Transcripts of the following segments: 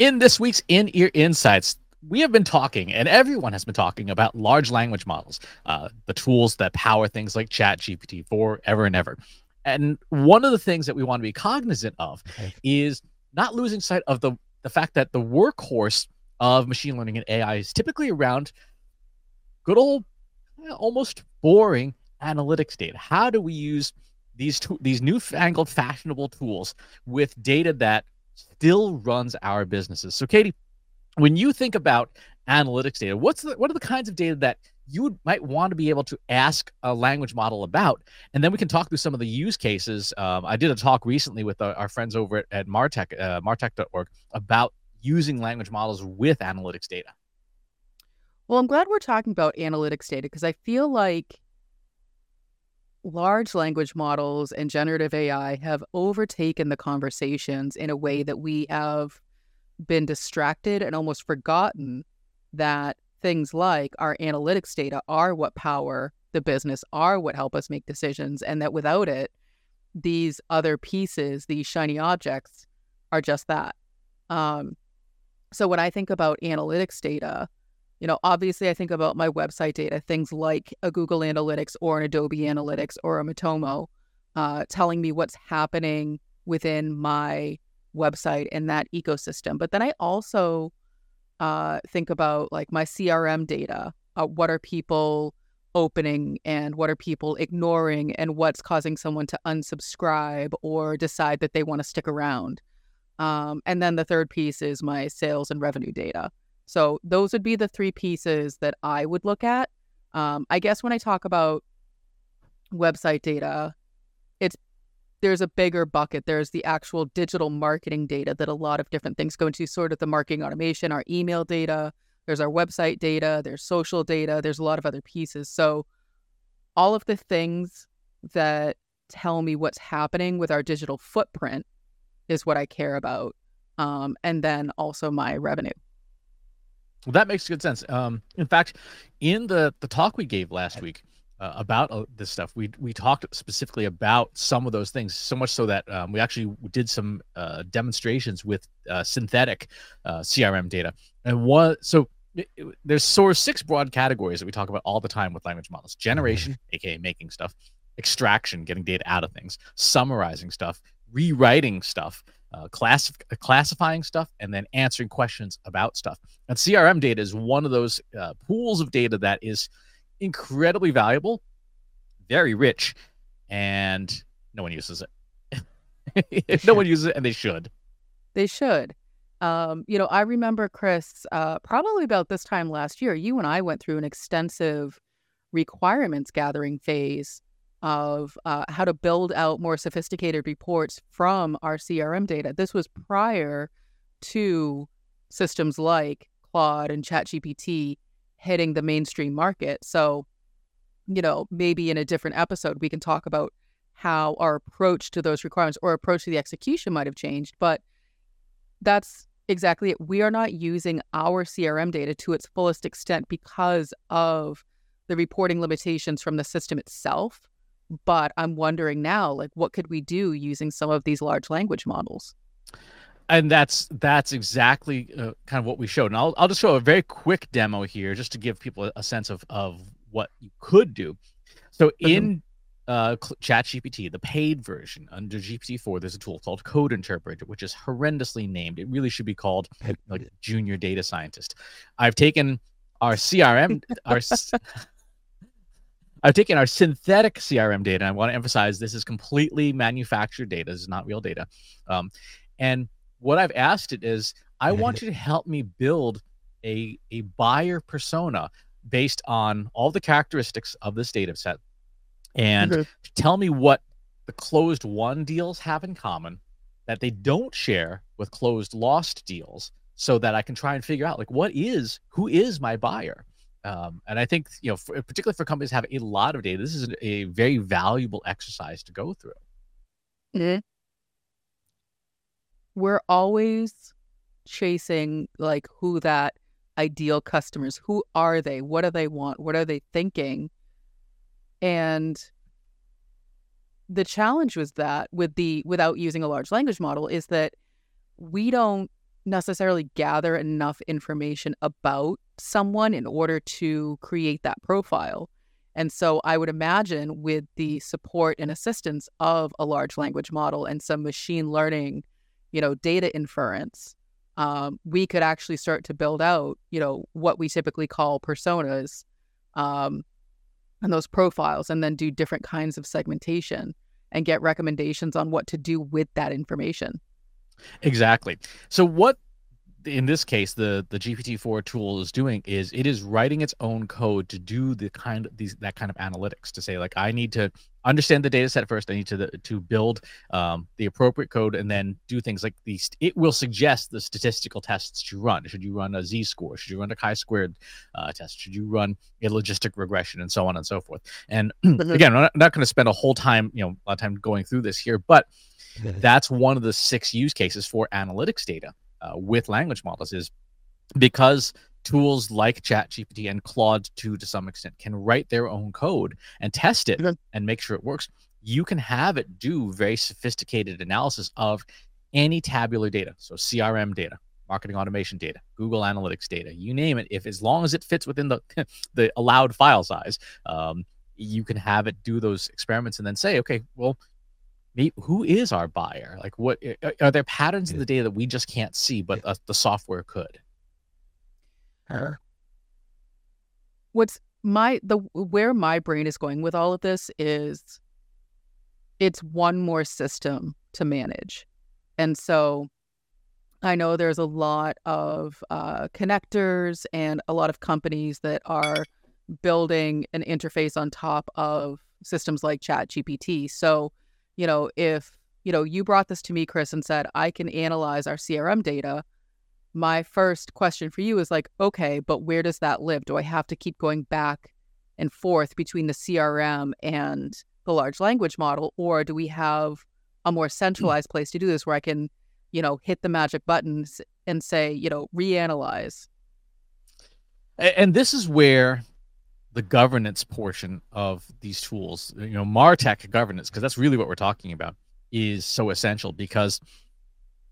In this week's In Ear Insights, we have been talking, and everyone has been talking about large language models, uh, the tools that power things like Chat GPT forever and ever. And one of the things that we want to be cognizant of okay. is not losing sight of the the fact that the workhorse of machine learning and AI is typically around good old, almost boring analytics data. How do we use these to- these newfangled, fashionable tools with data that still runs our businesses. So, Katie, when you think about analytics data, what's the, what are the kinds of data that you would, might want to be able to ask a language model about? And then we can talk through some of the use cases. Um, I did a talk recently with our, our friends over at, at Martech, uh, martech.org about using language models with analytics data. Well, I'm glad we're talking about analytics data because I feel like large language models and generative AI have overtaken the conversations in a way that we have been distracted and almost forgotten that things like our analytics data are what power the business, are what help us make decisions, and that without it, these other pieces, these shiny objects, are just that. Um, so when I think about analytics data, you know, obviously I think about my website data, things like a Google Analytics or an Adobe Analytics or a Matomo, uh, telling me what's happening within my website and that ecosystem. But then I also uh, think about like my CRM data. Uh, what are people opening and what are people ignoring and what's causing someone to unsubscribe or decide that they want to stick around. Um, and then the third piece is my sales and revenue data. So those would be the three pieces that I would look at. Um, I guess when I talk about website data, it's there's a bigger bucket. There's the actual digital marketing data that a lot of different things go into, sort of the marketing automation, our email data, there's our website data, there's social data, there's a lot of other pieces. So all of the things that tell me what's happening with our digital footprint is what I care about. Um, and then also my revenue. Well, that makes good sense. Um, in fact, in the the talk we gave last week uh, about uh, this stuff, we we talked specifically about some of those things. So much so that um, we actually did some uh, demonstrations with uh, synthetic uh, CRM data. And what so it, it, there's sort of six broad categories that we talk about all the time with language models: generation, aka making stuff; extraction, getting data out of things; summarizing stuff; rewriting stuff uh, class- classifying stuff and then answering questions about stuff. And CRM data is one of those uh, pools of data that is incredibly valuable, very rich, and no one uses it. no one uses it, and they should. They should. Um, you know, I remember, Chris, uh, probably about this time last year, you and I went through an extensive requirements gathering phase of uh, how to build out more sophisticated reports from our CRM data. This was prior to systems like Claude and ChatGPT hitting the mainstream market. So, you know, maybe in a different episode, we can talk about how our approach to those requirements or approach to the execution might have changed. But that's exactly it. We are not using our CRM data to its fullest extent because of the reporting limitations from the system itself but I'm wondering now, like, what could we do using some of these large language models? And that's that's exactly uh, kind of what we showed. And I'll I'll just show a very quick demo here, just to give people a sense of of what you could do. So in uh, ChatGPT, the paid version under GPT-4, there's a tool called Code Interpreter, which is horrendously named. It really should be called like Junior Data Scientist. I've taken our CRM, our I've taken our synthetic CRM data. And I want to emphasize this is completely manufactured data. This is not real data. Um, and what I've asked it is, I want you to help me build a, a buyer persona based on all the characteristics of this data set and okay. tell me what the closed won deals have in common that they don't share with closed lost deals so that I can try and figure out like what is who is my buyer um, and I think you know, for, particularly for companies have a lot of data, this is a very valuable exercise to go through. Mm-hmm. We're always chasing like who that ideal customers. Who are they? What do they want? What are they thinking? And the challenge was that with the without using a large language model is that we don't necessarily gather enough information about someone in order to create that profile. And so I would imagine with the support and assistance of a large language model and some machine learning, you know, data inference, um, we could actually start to build out, you know, what we typically call personas um, and those profiles, and then do different kinds of segmentation and get recommendations on what to do with that information. Exactly. So what in this case the the GPT-4 tool is doing is it is writing its own code to do the kind of these that kind of analytics to say like I need to understand the data set first. I need to to build um, the appropriate code and then do things like these it will suggest the statistical tests to run. Should you run a z-score? Should you run a chi-squared uh, test? Should you run a logistic regression and so on and so forth? And again I'm not, not going to spend a whole time you know a lot of time going through this here but that's one of the six use cases for analytics data uh, with language models is because tools like ChatGPT and Claude 2 to some extent can write their own code and test it and make sure it works. You can have it do very sophisticated analysis of any tabular data, so CRM data, marketing automation data, Google Analytics data, you name it. If as long as it fits within the the allowed file size, um, you can have it do those experiments and then say, okay, well, who is our buyer? Like, what are there patterns in the data that we just can't see, but uh, the software could? Uh, what's my the where my brain is going with all of this is it's one more system to manage, and so I know there's a lot of uh, connectors and a lot of companies that are building an interface on top of systems like ChatGPT. So you know, if, you know, you brought this to me, Chris, and said, I can analyze our CRM data, my first question for you is like, okay, but where does that live? Do I have to keep going back and forth between the CRM and the large language model? Or do we have a more mm. centralized place to do this where I can, you know, hit the magic buttons and say, you know, reanalyze? And this is where the governance portion of these tools, you know, Martech governance, because that's really what we're talking about, is so essential because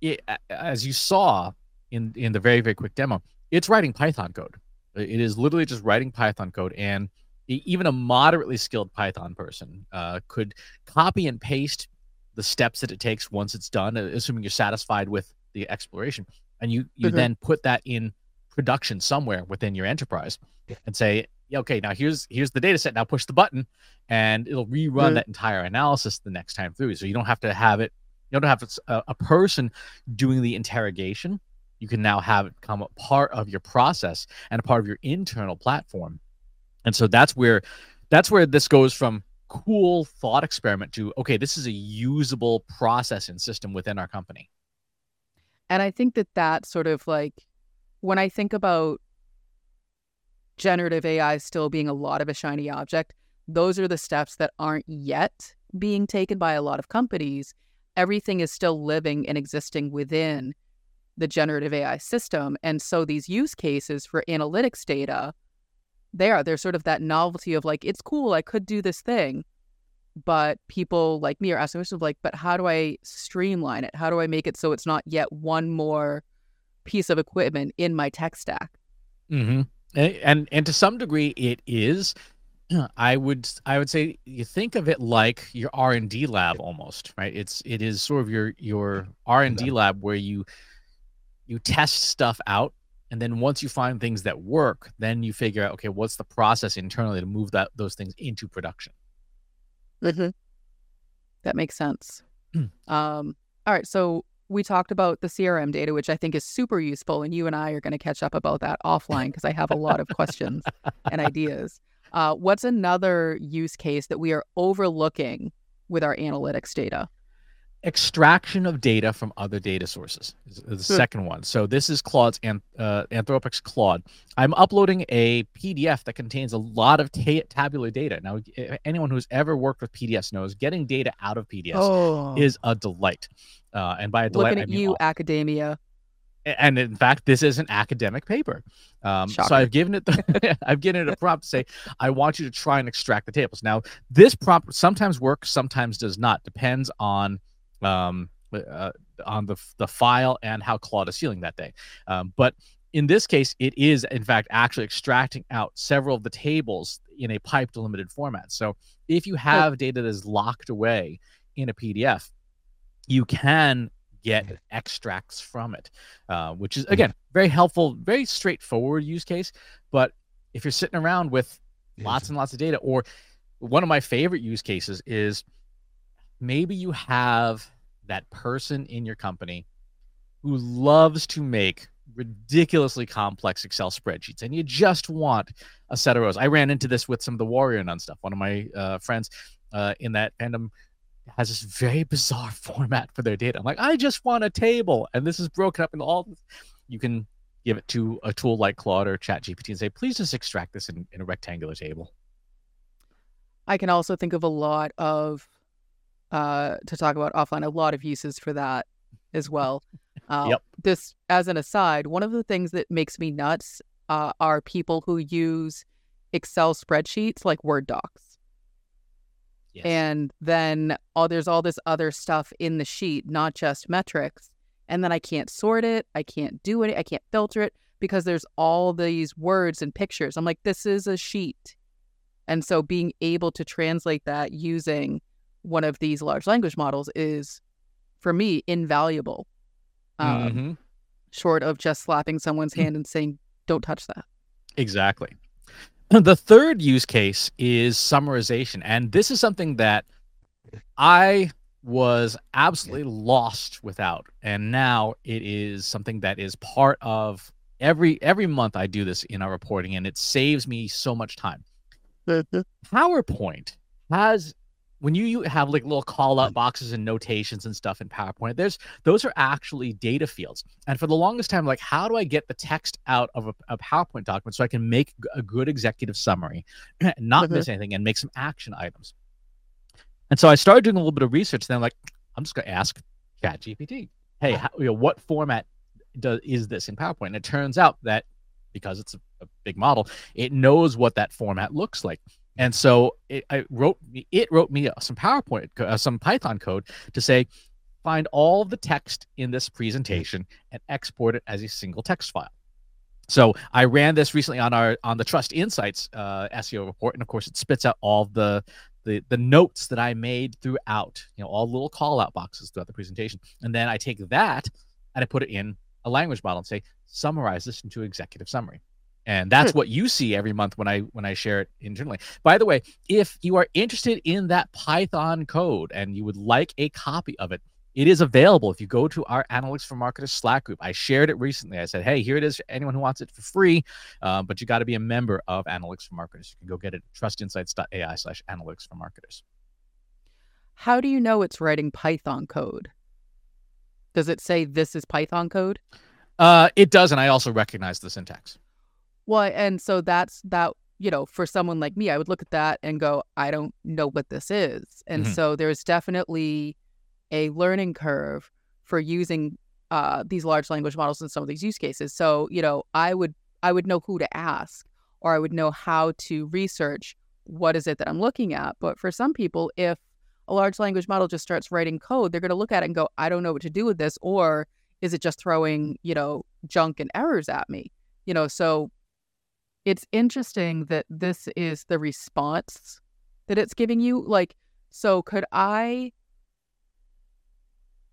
it, as you saw in in the very very quick demo, it's writing Python code. It is literally just writing Python code, and even a moderately skilled Python person uh, could copy and paste the steps that it takes once it's done, assuming you're satisfied with the exploration, and you you mm-hmm. then put that in production somewhere within your enterprise and say okay, now here's here's the data set. Now push the button, and it'll rerun mm-hmm. that entire analysis the next time through. So you don't have to have it. You don't have a, a person doing the interrogation. You can now have it come a part of your process and a part of your internal platform. And so that's where that's where this goes from cool thought experiment to okay, this is a usable processing system within our company. And I think that that sort of like when I think about generative AI still being a lot of a shiny object, those are the steps that aren't yet being taken by a lot of companies. Everything is still living and existing within the generative AI system. And so these use cases for analytics data, they are, they're sort of that novelty of like, it's cool, I could do this thing. But people like me are asking questions like, but how do I streamline it? How do I make it so it's not yet one more piece of equipment in my tech stack? Mm-hmm and and to some degree it is. I would i would say you think of it like your r&d lab almost right? It's it is sort of your your r&d lab where you you test stuff out and then once you find things that work then you figure out okay what's the process internally to move that those things into production. Mm-hmm. that makes sense. Um all right so we talked about the CRM data, which I think is super useful. And you and I are going to catch up about that offline because I have a lot of questions and ideas. Uh, what's another use case that we are overlooking with our analytics data? Extraction of data from other data sources is the second one. So this is Claude's uh, Anthropic's Claude. I'm uploading a PDF that contains a lot of ta- tabular data. Now, anyone who's ever worked with PDFs knows getting data out of PDFs oh. is a delight. Uh, and by a delight, looking at I mean you, all. academia. And in fact, this is an academic paper. Um, so I've given it the, I've given it a prompt to say I want you to try and extract the tables. Now, this prompt sometimes works, sometimes does not. Depends on um, uh, on the the file and how Claude is feeling that day. Um, but in this case, it is in fact actually extracting out several of the tables in a pipe delimited format. So if you have data that is locked away in a PDF, you can get extracts from it, uh, which is again very helpful, very straightforward use case. But if you're sitting around with lots and lots of data, or one of my favorite use cases is maybe you have that person in your company who loves to make ridiculously complex Excel spreadsheets, and you just want a set of rows. I ran into this with some of the Warrior Nun stuff. One of my uh, friends uh, in that fandom has this very bizarre format for their data. I'm like, I just want a table, and this is broken up into all. You can give it to a tool like Claude or ChatGPT and say, please just extract this in, in a rectangular table. I can also think of a lot of uh, to talk about offline, a lot of uses for that as well. Uh, yep. This, as an aside, one of the things that makes me nuts uh, are people who use Excel spreadsheets like Word docs. Yes. And then all, there's all this other stuff in the sheet, not just metrics. And then I can't sort it. I can't do it. I can't filter it because there's all these words and pictures. I'm like, this is a sheet. And so being able to translate that using one of these large language models is, for me, invaluable. Um, mm-hmm. Short of just slapping someone's hand and saying, "Don't touch that." Exactly. The third use case is summarization, and this is something that I was absolutely lost without, and now it is something that is part of every every month I do this in our reporting, and it saves me so much time. Mm-hmm. PowerPoint has when you have like little call out boxes and notations and stuff in PowerPoint, there's those are actually data fields. And for the longest time, like, how do I get the text out of a, a PowerPoint document so I can make a good executive summary, not mm-hmm. miss anything, and make some action items? And so I started doing a little bit of research. Then I'm like, I'm just going to ask ChatGPT, hey, how, you know, what format does is this in PowerPoint? And it turns out that because it's a, a big model, it knows what that format looks like. And so it I wrote it wrote me some PowerPoint, uh, some Python code to say, find all the text in this presentation and export it as a single text file. So I ran this recently on our on the Trust Insights uh, SEO report, and of course it spits out all the the the notes that I made throughout, you know, all little call out boxes throughout the presentation, and then I take that and I put it in a language model and say summarize this into executive summary and that's what you see every month when i when i share it internally. By the way if you are interested in that python code and you would like a copy of it it is available. If you go to our analytics for marketers slack group i shared it recently. I said hey here it is for anyone who wants it for free uh, but you got to be a member of analytics for marketers. You can go get it at trustinsights.ai slash analytics for marketers. How do you know it's writing python code? Does it say this is python code? Uh, it does and i also recognize the syntax well, and so that's that, you know, for someone like me, I would look at that and go, I don't know what this is. And mm-hmm. so there's definitely a learning curve for using uh, these large language models in some of these use cases. So, you know, I would I would know who to ask or I would know how to research what is it that I'm looking at. But for some people, if a large language model just starts writing code, they're going to look at it and go, I don't know what to do with this. Or is it just throwing, you know, junk and errors at me? You know, so it's interesting that this is the response that it's giving you. Like, so could I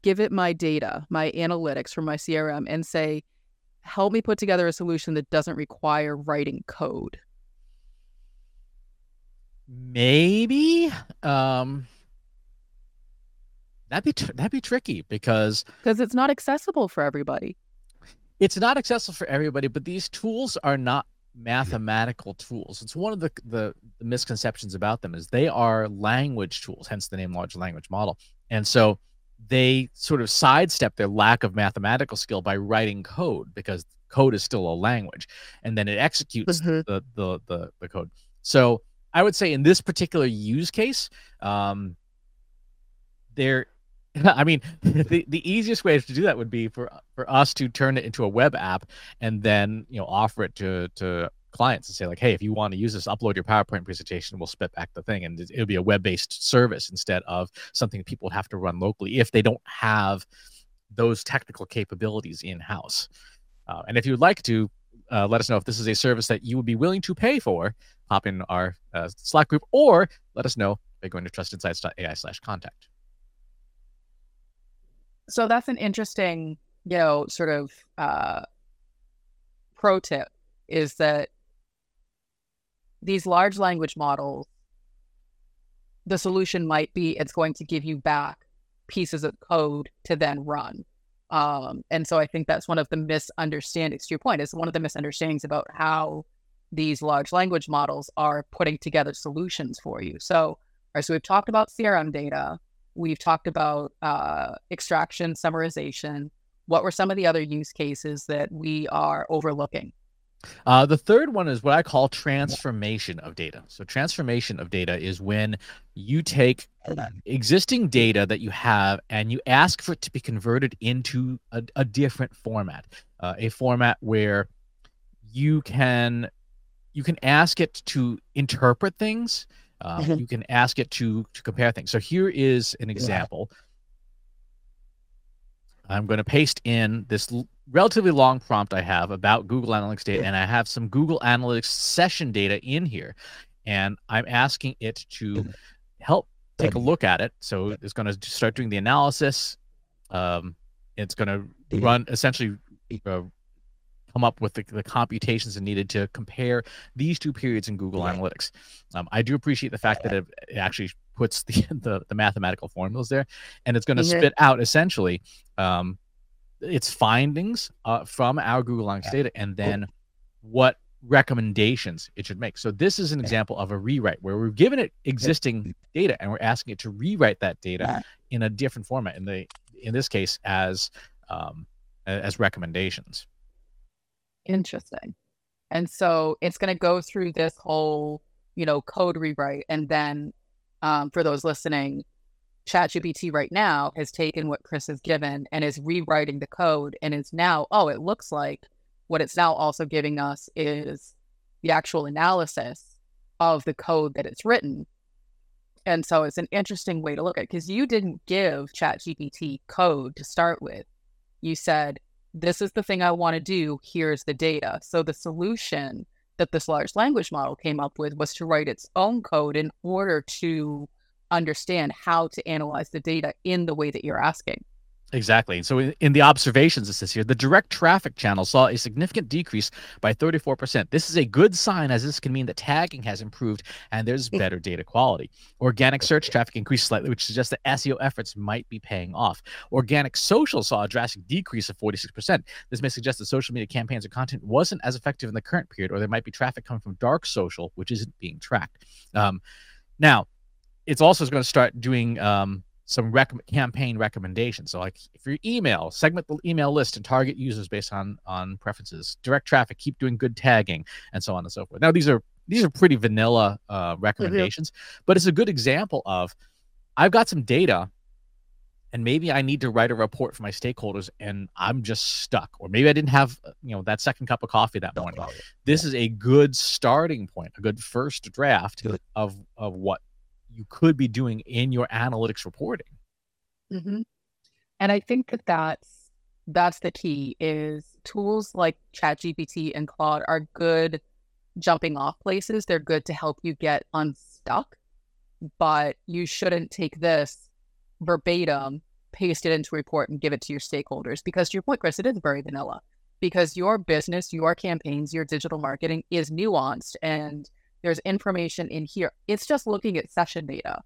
give it my data, my analytics from my CRM, and say, help me put together a solution that doesn't require writing code? Maybe. Um, that'd be tr- that'd be tricky because because it's not accessible for everybody. It's not accessible for everybody, but these tools are not mathematical tools. It's one of the, the, the misconceptions about them is they are language tools, hence the name large language model. And so they sort of sidestep their lack of mathematical skill by writing code because code is still a language, and then it executes mm-hmm. the, the the the code. So I would say in this particular use case, um, there I mean, the, the easiest way to do that would be for for us to turn it into a web app and then you know offer it to to clients and say like, hey, if you want to use this, upload your PowerPoint presentation, we'll spit back the thing, and it'll be a web based service instead of something people would have to run locally if they don't have those technical capabilities in house. Uh, and if you'd like to, uh, let us know if this is a service that you would be willing to pay for. Hop in our uh, Slack group or let us know by going to trustinsights.ai slash contact. So that's an interesting, you know, sort of uh, pro tip is that these large language models, the solution might be it's going to give you back pieces of code to then run. Um, and so I think that's one of the misunderstandings. To your point, is one of the misunderstandings about how these large language models are putting together solutions for you. So, right, so we've talked about CRM data, we've talked about uh, extraction, summarization. What were some of the other use cases that we are overlooking? Uh, the third one is what I call transformation of data. So, transformation of data is when you take existing data that you have and you ask for it to be converted into a, a different format, uh, a format where you can you can ask it to interpret things. Uh, mm-hmm. You can ask it to to compare things. So here is an example. I'm going to paste in this relatively long prompt I have about Google Analytics data, and I have some Google Analytics session data in here, and I'm asking it to help take a look at it. So it's going to start doing the analysis. Um, it's going to run essentially uh, come up with the, the, computations needed to compare these two periods in Google Analytics. Um, I do appreciate the fact that it, it actually puts the, the, the mathematical formulas there, and it's going to mm-hmm. spit out essentially um, its findings uh, from our Google Analytics data, and then what recommendations it should make. So this is an example of a rewrite where we've given it existing data and we're asking it to rewrite that data in a different format. In the in this case, as um, as recommendations. Interesting. And so it's going to go through this whole, you know, code rewrite, and then um, for those listening, ChatGPT right now has taken what Chris has given and is rewriting the code and is now, oh, it looks like what it's now also giving us is the actual analysis of the code that it's written. And so it's an interesting way to look at it because you didn't give ChatGPT code to start with. You said, this is the thing I want to do. Here's the data. So the solution that this large language model came up with was to write its own code in order to understand how to analyze the data in the way that you're asking. Exactly. So in, the observations, it says here the direct traffic channel saw a significant decrease by 34%. This is a good sign, as this can mean that tagging has improved and there's better data quality. Organic search traffic increased slightly, which suggests that SEO efforts might be paying off. Organic social saw a drastic decrease of 46%. This may suggest that social media campaigns or content wasn't as effective in the current period, or there might be traffic coming from dark social, which isn't being tracked. Um, now, it's also going to start doing um, some rec- campaign recommendations. So, like if your email, segment the email list and target users based on on preferences. Direct traffic, keep doing good tagging, and so on and so forth. Now, these are these are pretty vanilla uh, recommendations, mm-hmm. but it's a good example of I've got some data, and maybe I need to write a report for my stakeholders, and I'm just stuck, or maybe I didn't have you know that second cup of coffee that morning. This yeah. is a good starting point, a good first draft good. of of what you could be doing in your analytics reporting. Mm-hmm. And I think that that's that's the key is tools like ChatGPT and Claude are good jumping off places. They're good to help you get unstuck, but you shouldn't take this verbatim, paste it into a report, and give it to your stakeholders. Because to your point, Chris, it is very vanilla. Because your business, your campaigns, your digital marketing is nuanced and there's information in here. It's just looking at session data.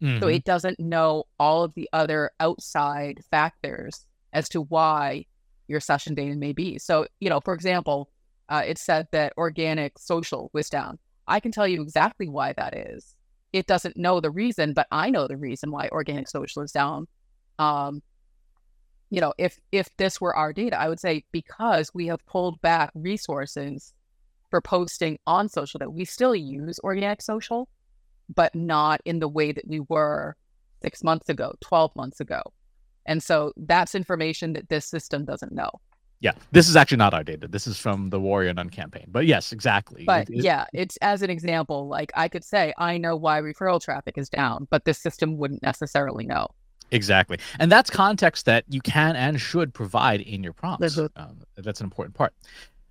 Mm-hmm. So it doesn't know all of the other outside factors as to why your session data may be. So, you know, for example, uh, it said that organic social was down. I can tell you exactly why that is. It doesn't know the reason, but I know the reason why organic social is down. Um, you know, if if this were our data, I would say because we have pulled back resources for posting on social that we still use organic social, but not in the way that we were six months ago, 12 months ago. And so that's information that this system doesn't know. Yeah, this is actually not our data. This is from the Warrior Nun campaign. But yes, exactly. But it, it, yeah, it's as an example, like I could say, I know why referral traffic is down, but this system wouldn't necessarily know. Exactly. And that's context that you can and should provide in your prompts. Um, that's an important part.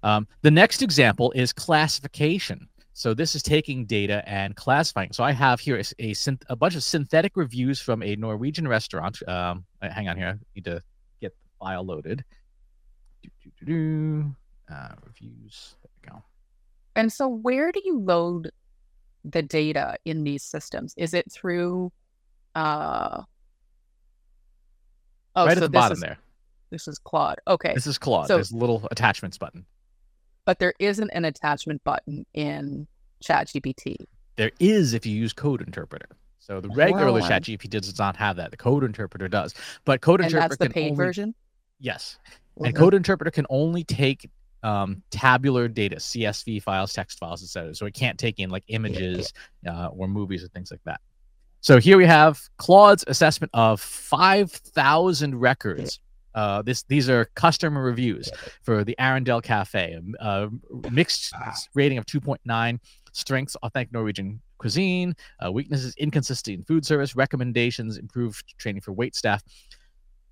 Um, the next example is classification. So this is taking data and classifying. So I have here a, a, a bunch of synthetic reviews from a Norwegian restaurant. Um, hang on here. I need to get the file loaded. Do, do, do, do. Uh, reviews. There we go. And so where do you load the data in these systems? Is it through uh Oh, right so at the bottom is, there. This is Claude. Okay. This is Claude. So, There's a little attachments button. But there isn't an attachment button in ChatGPT. There is if you use Code Interpreter. So the regular wow. ChatGPT does not have that. The Code Interpreter does. But Code and Interpreter that's the paid only... version. Yes, okay. and Code Interpreter can only take um, tabular data, CSV files, text files, etc. So it can't take in like images uh, or movies or things like that. So here we have Claude's assessment of 5,000 records. Uh, this these are customer reviews for the Arendelle Cafe, a, a mixed ah. rating of 2.9. Strengths: authentic Norwegian cuisine. Uh, weaknesses: inconsistency in food service. Recommendations: improved training for wait staff.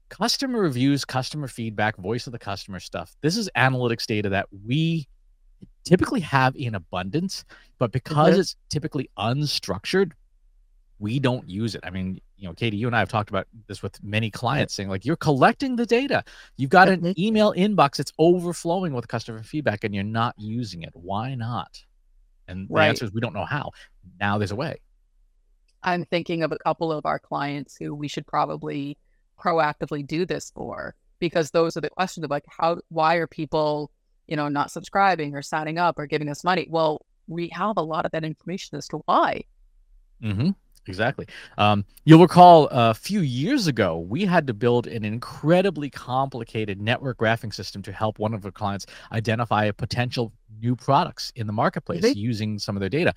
Customer reviews, customer feedback, voice of the customer stuff. This is analytics data that we typically have in abundance, but because mm-hmm. it's typically unstructured, we don't use it. I mean, you know, Katie, you and I have talked about this with many clients saying, like, you're collecting the data. You've got an email inbox that's overflowing with customer feedback and you're not using it. Why not? And the right. answer is we don't know how. Now there's a way. I'm thinking of a couple of our clients who we should probably proactively do this for because those are the questions of like how why are people, you know, not subscribing or signing up or giving us money? Well, we have a lot of that information as to why. Mm-hmm. Exactly. Um, you'll recall a few years ago, we had to build an incredibly complicated network graphing system to help one of our clients identify potential new products in the marketplace mm-hmm. using some of their data.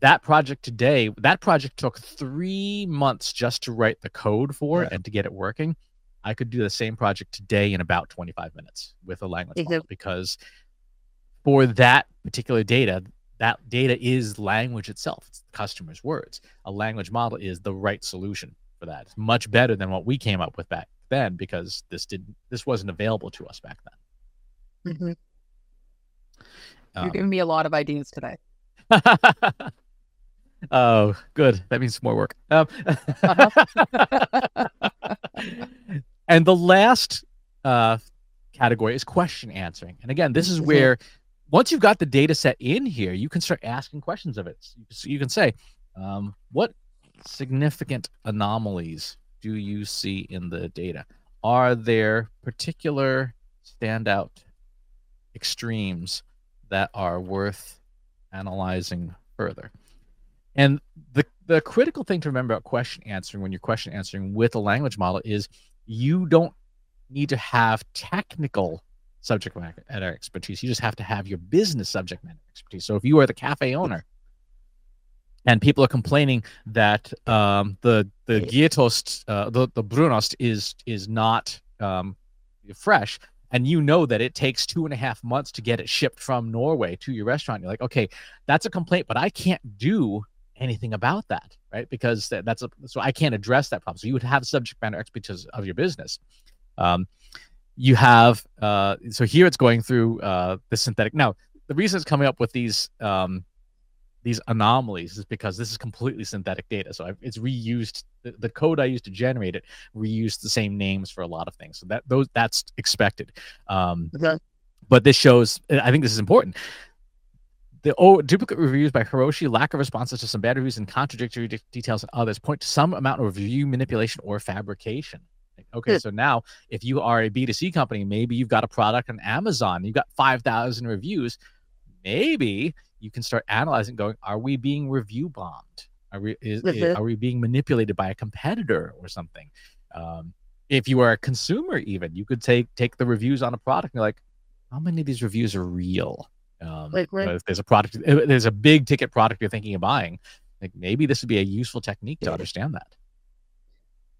That project today, that project took three months just to write the code for it and to get it working. I could do the same project today in about 25 minutes with a language mm-hmm. model because for that particular data, that data is language itself. It's the customer's words. A language model is the right solution for that. It's much better than what we came up with back then because this didn't this wasn't available to us back then. Mm-hmm. Um, You're giving me a lot of ideas today. oh, good. That means more work. Um, uh-huh. and the last uh, category is question answering. And again, this is mm-hmm. where once you've got the data set in here, you can start asking questions of it. So you can say, um, what significant anomalies do you see in the data? Are there particular standout extremes that are worth analyzing further? And the, the critical thing to remember about question answering when you're question answering with a language model is you don't need to have technical subject matter expertise. You just have to have your business subject matter expertise. So if you are the cafe owner and people are complaining that um, the the Geitost, uh, the the Brunost is is not um, fresh, and you know that it takes two and a half months to get it shipped from Norway to your restaurant, you're like, okay, that's a complaint, but I can't do anything about that, right? Because that's a so I can't address that problem. So you would have subject matter expertise of your business. Um, you have uh, so here it's going through uh, the synthetic. Now the reason it's coming up with these um, these anomalies is because this is completely synthetic data. So I've, it's reused the, the, code I used to generate it reused the same names for a lot of things. So that those that's expected. Um, okay. But this shows. I think this is important. The oh, duplicate reviews by Hiroshi, lack of responses to some bad reviews, and contradictory de- details and others point to some amount of review manipulation or fabrication. Okay, so now if you are a B2C company, maybe you've got a product on Amazon, you've got 5,000 reviews, maybe you can start analyzing going, are we being review bombed? Are we is, mm-hmm. are we being manipulated by a competitor or something? Um, if you are a consumer, even you could take take the reviews on a product and you're like, how many of these reviews are real? Um, like, you know, if there's a product, there's a big ticket product you're thinking of buying, like maybe this would be a useful technique to understand that.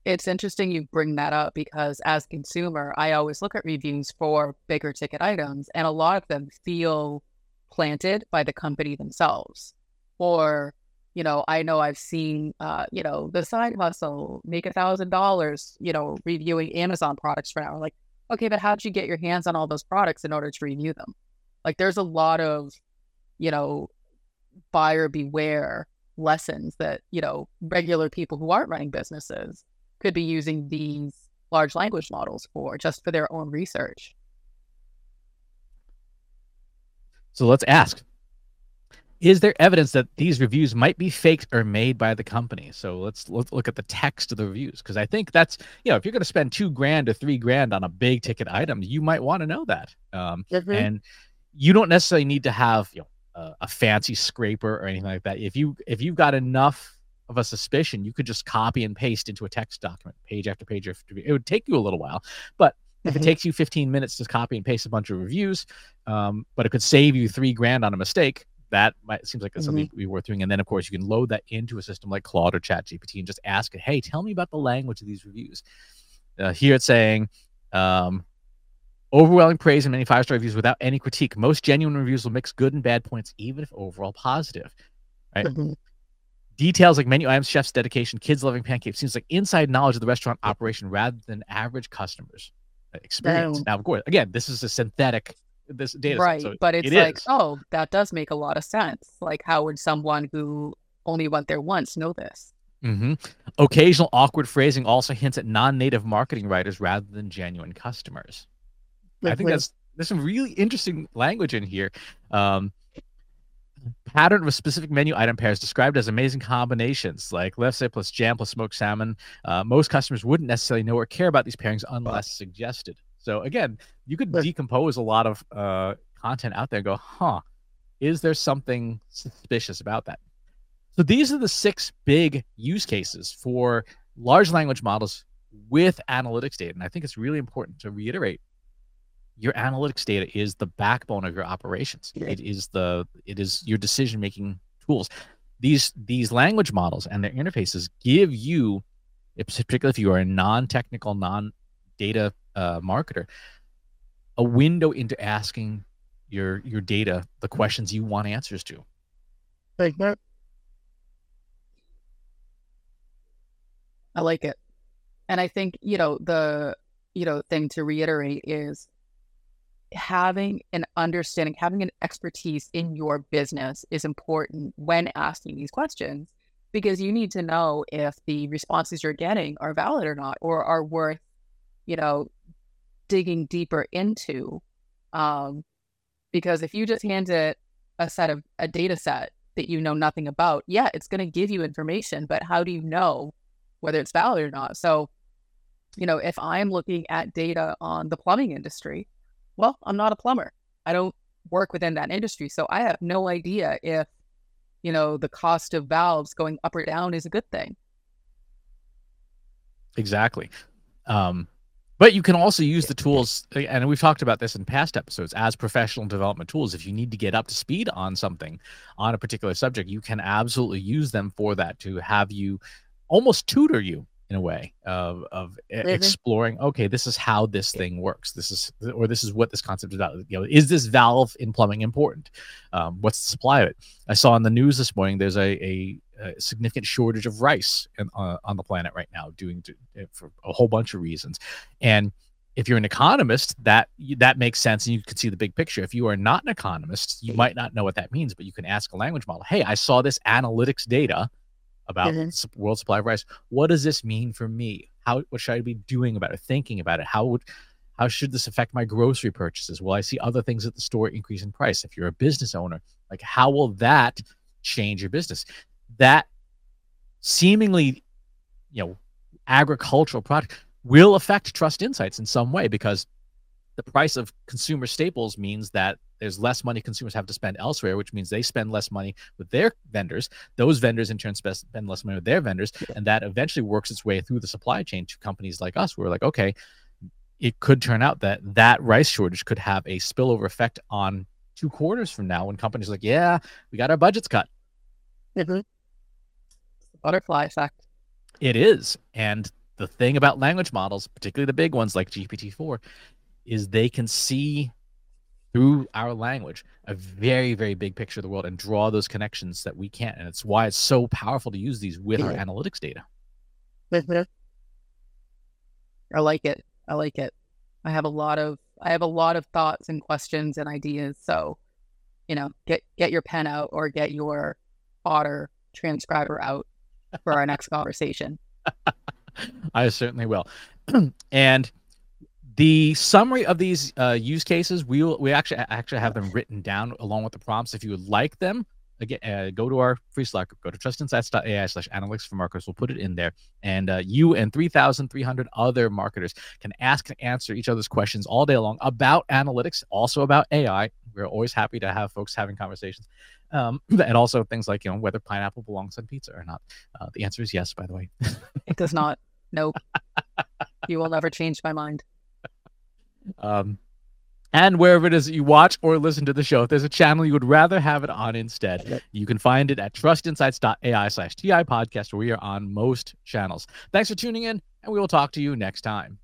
It's interesting you bring that up because as consumer, I always look at reviews for bigger ticket items, and a lot of them feel planted by the company themselves. Or you know, I know I've seen, uh, you know, the side hustle make a thousand dollars, you know, reviewing Amazon products for now. Like, okay, but how did you get your hands on all those products in order to review them? Like, there's a lot of, you know, buyer beware lessons that you know regular people who aren't running businesses could be using these large language models for just for their own research. So let's ask is there evidence that these reviews might be faked or made by the company? So let's let's look at the text of the reviews because I think that's you know if you're going to spend two grand or three grand on a big ticket item, you might want to know that. Um, mm-hmm. And you don't necessarily need to have you know a, a fancy scraper or anything like that. If you if you've got enough of a suspicion, you could just copy and paste into a text document, page after page. After, it would take you a little while, but if it mm-hmm. takes you 15 minutes to copy and paste a bunch of reviews, um, but it could save you three grand on a mistake, that might seems like mm-hmm. something be worth doing. And then of course you can load that into a system like Claude or ChatGPT and just ask it, hey, tell me about the language of these reviews. Uh, here it's saying, um, overwhelming praise and many five star reviews without any critique. Most genuine reviews will mix good and bad points, even if overall positive. Right. Details like menu items, chef's dedication, kids loving pancakes seems like inside knowledge of the restaurant operation rather than average customers experience. Now, of course, again, this is a synthetic this data right set, so but it's it like is. oh that does make a lot of sense like how would someone who only went there once know this mm-hmm. occasional awkward phrasing also hints at non-native marketing writers rather than genuine customers i think that's there's some really interesting language in here um, pattern of specific menu item pairs described as amazing combinations like lefse plus jam plus smoked salmon. Uh, most customers wouldn't necessarily know or care about these pairings unless suggested. So again, you could decompose a lot of uh, content out there and go, huh, is there something suspicious about that? So these are the six big use cases for large language models with analytics data. And I think it's really important to reiterate your analytics data is the backbone of your operations. It is the it is your decision making tools. These these language models and their interfaces give you, particularly if you are a non-technical, non-data uh, marketer, a window into asking your your data the questions you want answers to. Like that. I like it. And I think, you know, the you know thing to reiterate is having an understanding, having an expertise in your business is important when asking these questions because you need to know if the responses you're getting are valid or not or are worth, you know, digging deeper into. Um, because if you just hand it a set of a data set that you know nothing about, yeah, it's going to give you information, but how do you know whether it's valid or not? So, you know, if I'm looking at data on the plumbing industry, well, I'm not a plumber. I don't work within that industry. So I have no idea if, you know, the cost of valves going up or down is a good thing. Exactly. Um, but you can also use the tools, and we've talked about this in past episodes, as professional development tools. If you need to get up to speed on something, on a particular subject, you can absolutely use them for that to have you almost tutor you in a way of of mm-hmm. exploring okay this is how this thing works. This is or this is what this concept is about you know is this valve in plumbing important? Um, what's the supply of it? I saw on the news this morning there's a, a, a significant shortage of rice in, uh, on the planet right now doing to, eh, for a whole bunch of reasons. And if you're an economist that that makes sense and you can see the big picture. If you are not an economist you might not know what that means but you can ask a language model hey i saw this analytics data about mm-hmm. world supply of rice. What does this mean for me? How what should I be doing about it? Thinking about it? How would how should this affect my grocery purchases? Will I see other things at the store increase in price? If you're a business owner, like how will that change your business? That seemingly, you know, agricultural product will affect trust insights in some way because the price of consumer staples means that there's less money consumers have to spend elsewhere, which means they spend less money with their vendors. Those vendors in turn spend less money with their vendors, and that eventually works its way through the supply chain to companies like us. We're like, okay, it could turn out that that rice shortage could have a spillover effect on two quarters from now when companies like, yeah, we got our budgets cut. Mm-hmm. Butterfly effect. It is, and the thing about language models, particularly the big ones like GPT-4, is they can see through our language a very very big picture of the world and draw those connections that we can't and it's why it's so powerful to use these with our analytics data mm-hmm. I like it. I like it. I have a lot of I have a lot of thoughts and questions and ideas. So, you know, get get your pen out or get your otter transcriber out for our next conversation. I certainly will. and the summary of these uh, use cases, we will, we actually actually have them written down along with the prompts. If you would like them, again, uh, go to our free Slack group, go to trustinsights.ai slash analytics for marketers. We'll put it in there. And uh, you and 3,300 other marketers can ask and answer each other's questions all day long about analytics, also about AI. We're always happy to have folks having conversations. Um, and also things like, you know, whether pineapple belongs on pizza or not. Uh, the answer is yes, by the way. it does not. Nope. you will never change my mind. Um, and wherever it is that you watch or listen to the show. If there's a channel you would rather have it on instead, you can find it at trustinsights.ai slash TI podcast, where we are on most channels. Thanks for tuning in, and we will talk to you next time.